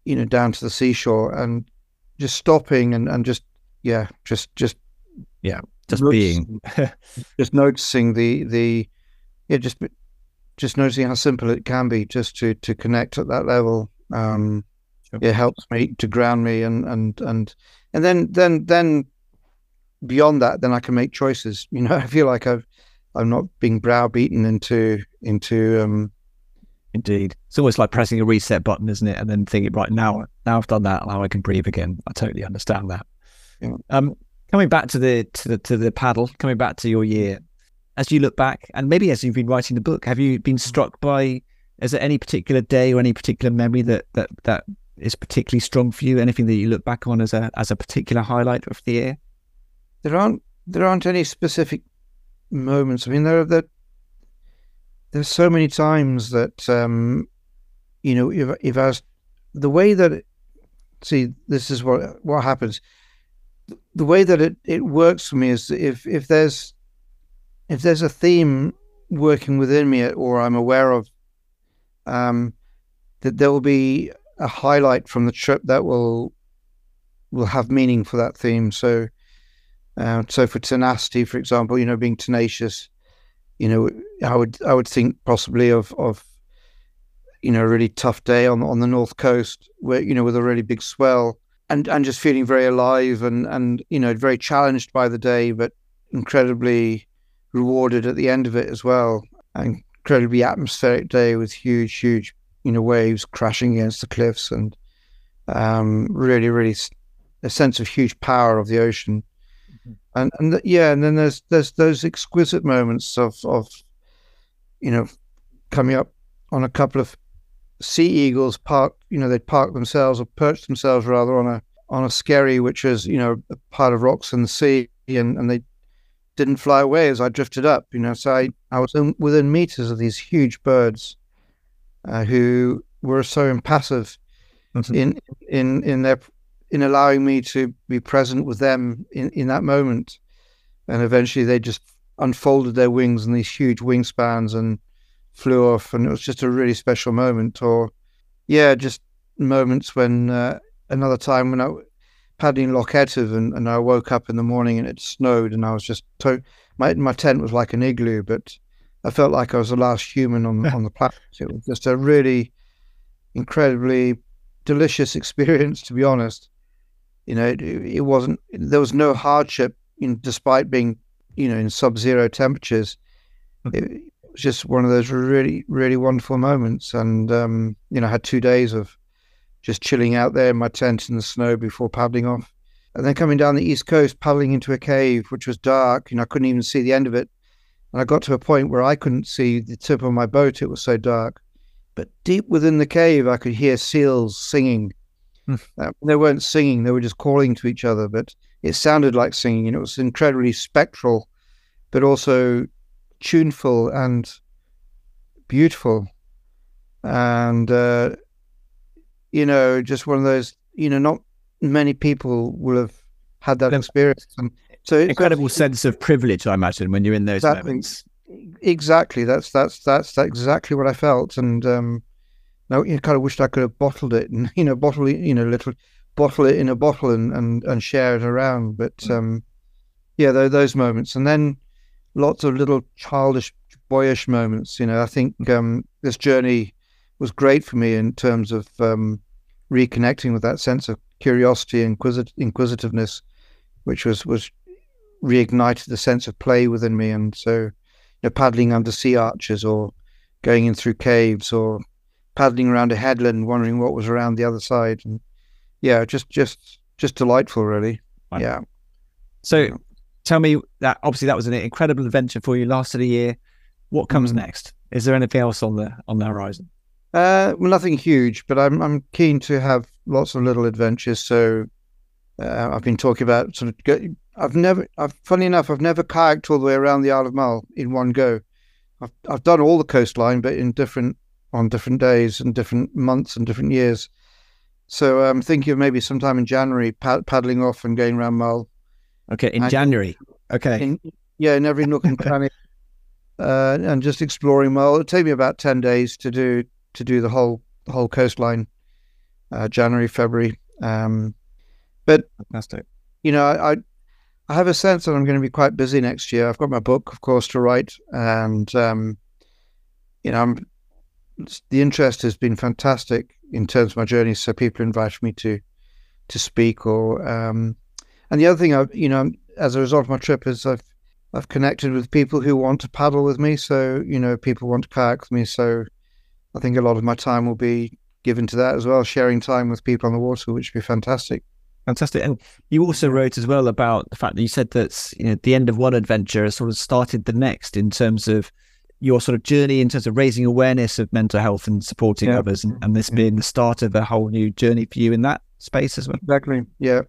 you know down to the seashore and just stopping and and just yeah just just yeah just being *laughs* just noticing the the yeah just just noticing how simple it can be just to to connect at that level. Um, sure. It helps me to ground me, and and and and then then then beyond that, then I can make choices. *laughs* You know, I feel like I've I'm not being browbeaten into into um, Indeed, it's almost like pressing a reset button, isn't it? And then thinking, right now, now I've done that, now I can breathe again. I totally understand that. Yeah. Um, coming back to the to the to the paddle, coming back to your year, as you look back, and maybe as you've been writing the book, have you been mm. struck by? Is there any particular day or any particular memory that that that is particularly strong for you? Anything that you look back on as a as a particular highlight of the year? There aren't there aren't any specific moments. I mean, there are there, there's so many times that um, you know if if I was the way that see this is what what happens. The way that it, it works for me is if if there's if there's a theme working within me or I'm aware of, um, that there will be a highlight from the trip that will will have meaning for that theme. So, uh, so for tenacity, for example, you know, being tenacious, you know, I would I would think possibly of of you know a really tough day on on the north coast where you know with a really big swell and and just feeling very alive and and you know very challenged by the day, but incredibly rewarded at the end of it as well. An incredibly atmospheric day with huge, huge, you know, waves crashing against the cliffs and um, really, really a sense of huge power of the ocean. and and th- yeah, and then there's there's those exquisite moments of of you know coming up on a couple of sea eagles park you know they'd park themselves or perch themselves rather on a on a skerry which is you know a pile of rocks in the sea and, and they didn't fly away as I drifted up you know so I, I was in, within meters of these huge birds uh, who were so impassive Mhm. in in in their in allowing me to be present with them in in that moment and eventually they just unfolded their wings in these huge wingspans and flew off and it was just a really special moment or yeah just moments when uh, another time when I paddling Loch Etive and, and I woke up in the morning and it snowed and I was just to- my my tent was like an igloo but I felt like I was the last human on *laughs* on the planet. It was just a really incredibly delicious *laughs* experience to be honest. You know it, it wasn't there was no hardship in, despite being you know in sub-zero temperatures. It, it just one of those really really wonderful moments. And um you know I had two days of just chilling out there in my tent in the snow before paddling off. And then coming down the east coast paddling into a cave which was dark you know I couldn't even see the end of it. And I got to a point where I couldn't see the tip of my boat. It was so dark. But deep within the cave I could hear seals singing. Hmm. uh, they weren't singing. They were just calling to each other but it sounded like singing and it was incredibly spectral but also tuneful and beautiful. And uh, you know just one of those you know not many people will have had that experience. And so it's Incredible sense of privilege, I imagine, when you're in those Exactly. moments. exactly. That's that's that's that's exactly what I felt. And um now you kind of wished I could have bottled it and *laughs* you know bottle it you know little bottle it in a bottle and and, and share it around. But Mm. um yeah those moments. And then lots of little childish boyish moments you know I think um this journey was great for me in terms of um reconnecting with that sense of curiosity and inquisit- inquisitiveness which was was reignited the sense of play within me and so you know, paddling under sea arches or going in through caves or paddling around a headland, wondering what was around the other side. And yeah, just just just delightful, really. Wow. Yeah. So tell me that obviously that was an incredible adventure for you, lasted a year. What comes Mhm. next? Is there anything else on the on the horizon? Uh, well, nothing huge, but I'm I'm keen to have lots of little adventures. So uh, I've been talking about sort of. Go, I've never. I've funny enough, I've never kayaked all the way around the Isle of Mull in one go. I've I've done all the coastline, but in different on different days and different months and different years. So I'm thinking of maybe sometime in January pad- paddling off and going around Mull. Okay, in I- January. Okay. In, yeah, in every nook and *laughs* cranny, uh, and just exploring Well, It'll take me about ten days to do to do the whole the whole coastline. Uh, January, February. Um, Fantastic. you know, I, I I have a sense that I'm going to be quite busy next year. I've got my book, of course, to write, and um, you know, I'm, the interest has been fantastic in terms of my journey. So people invite me to to speak, or um, and the other thing, I you know, as a result of my trip, is I've I've connected with people who want to paddle with me. So you know, people want to kayak with me. So I think a lot of my time will be given to that as well, sharing time with people on the water, which would be fantastic. Fantastic. And you also wrote as well about the fact that you said that you know the end of one adventure has sort of started the next in terms of your sort of journey in terms of raising awareness of mental health and supporting Yeah. others and, and this Yeah. being the start of a whole new journey for you in that space as well. Exactly. Yeah,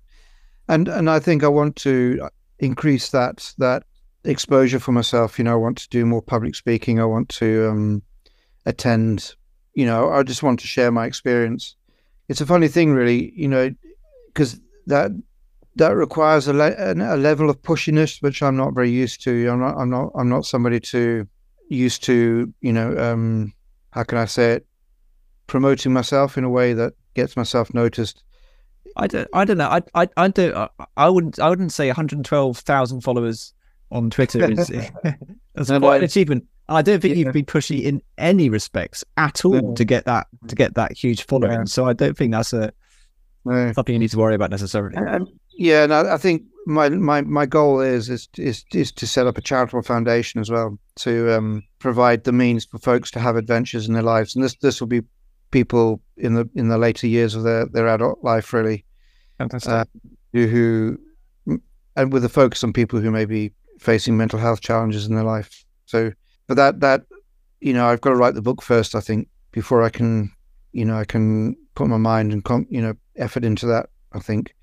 and and I think I want to increase that that exposure for myself. You know, I want to do more public speaking. I want to um, attend. You know, I just want to share my experience. It's a funny thing, really. You know, because that that requires a, le- a level of pushiness which I'm not very used to. I'm not. I'm not. I'm not somebody to used to. You know, um, how can I say it? Promoting myself in a way that gets myself noticed. I don't, I don't know. I, I, I don't. I, I wouldn't. I wouldn't say 112,000 followers on Twitter is *laughs* that's No, quite an achievement. I don't think Yeah. you've been pushy in any respects at all No. to get that to get that huge following. Yeah. So I don't think that's a No. something you need to worry about necessarily. And- yeah, and I, I think my, my, my goal is, is is is to set up a charitable foundation as well to um, provide the means for folks to have adventures in their lives, and this this will be people in the in the later years of their, their adult life, really, Fantastic. uh, who, who and with a focus on people who may be facing mental health challenges in their life. So, but that that you know, I've got to write the book first. I think before I can, you know, I can put my mind and com- you know effort into that. I think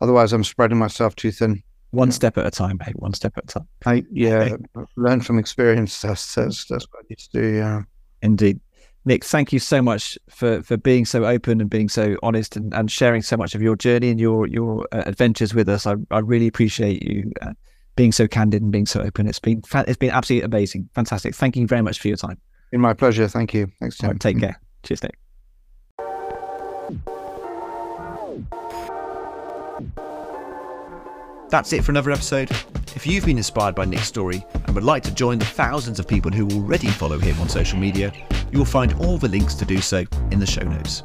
otherwise I'm spreading myself too thin. One step at a time, mate. One step at a time. I yeah, learn from experience. That's that's that's what I need to do. Yeah, indeed. Nick, thank you so much for, for being so open and being so honest and, and sharing so much of your journey and your your uh, adventures with us. I, I really appreciate you uh, being so candid and being so open. It's been fa- it's been absolutely amazing, fantastic. Thank you very much for your time. In my pleasure. Thank you. Thanks, Tim. Right, take care. Cheers, Nick. That's it for another episode. If you've been inspired by Nick's story and would like to join the thousands of people who already follow him on social media, you will find all the links to do so in the show notes.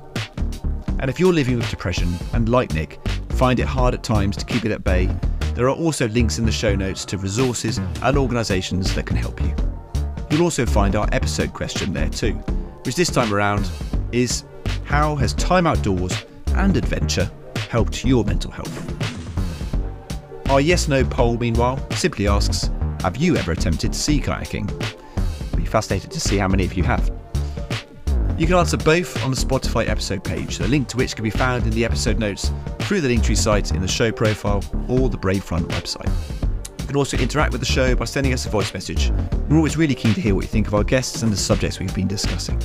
And if you're living with depression and, like Nick, find it hard at times to keep it at bay, there are also links in the show notes to resources and organisations that can help you. You'll also find our episode question there too, which this time around is How has time outdoors and adventure helped your mental health? Our yes no poll, meanwhile, simply asks Have you ever attempted sea kayaking? I'd be fascinated to see how many of you have. You can answer both on the Spotify episode page, the link to which can be found in the episode notes through the Linktree site in the show profile or the Bravefront website. You can also interact with the show by sending us a voice message. We're always really keen to hear what you think of our guests and the subjects we've been discussing.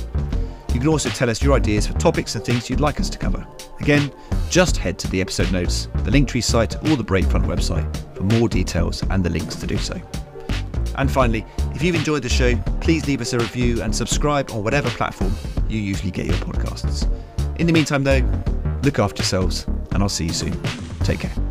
You can also tell us your ideas for topics and things you'd like us to cover. Again, just head to the episode notes, the Linktree site, or the Bravefront website for more details and the links to do so. And finally, if you've enjoyed the show, please leave us a review and subscribe on whatever platform you usually get your podcasts. In the meantime, though, look after yourselves, and I'll see you soon. Take care.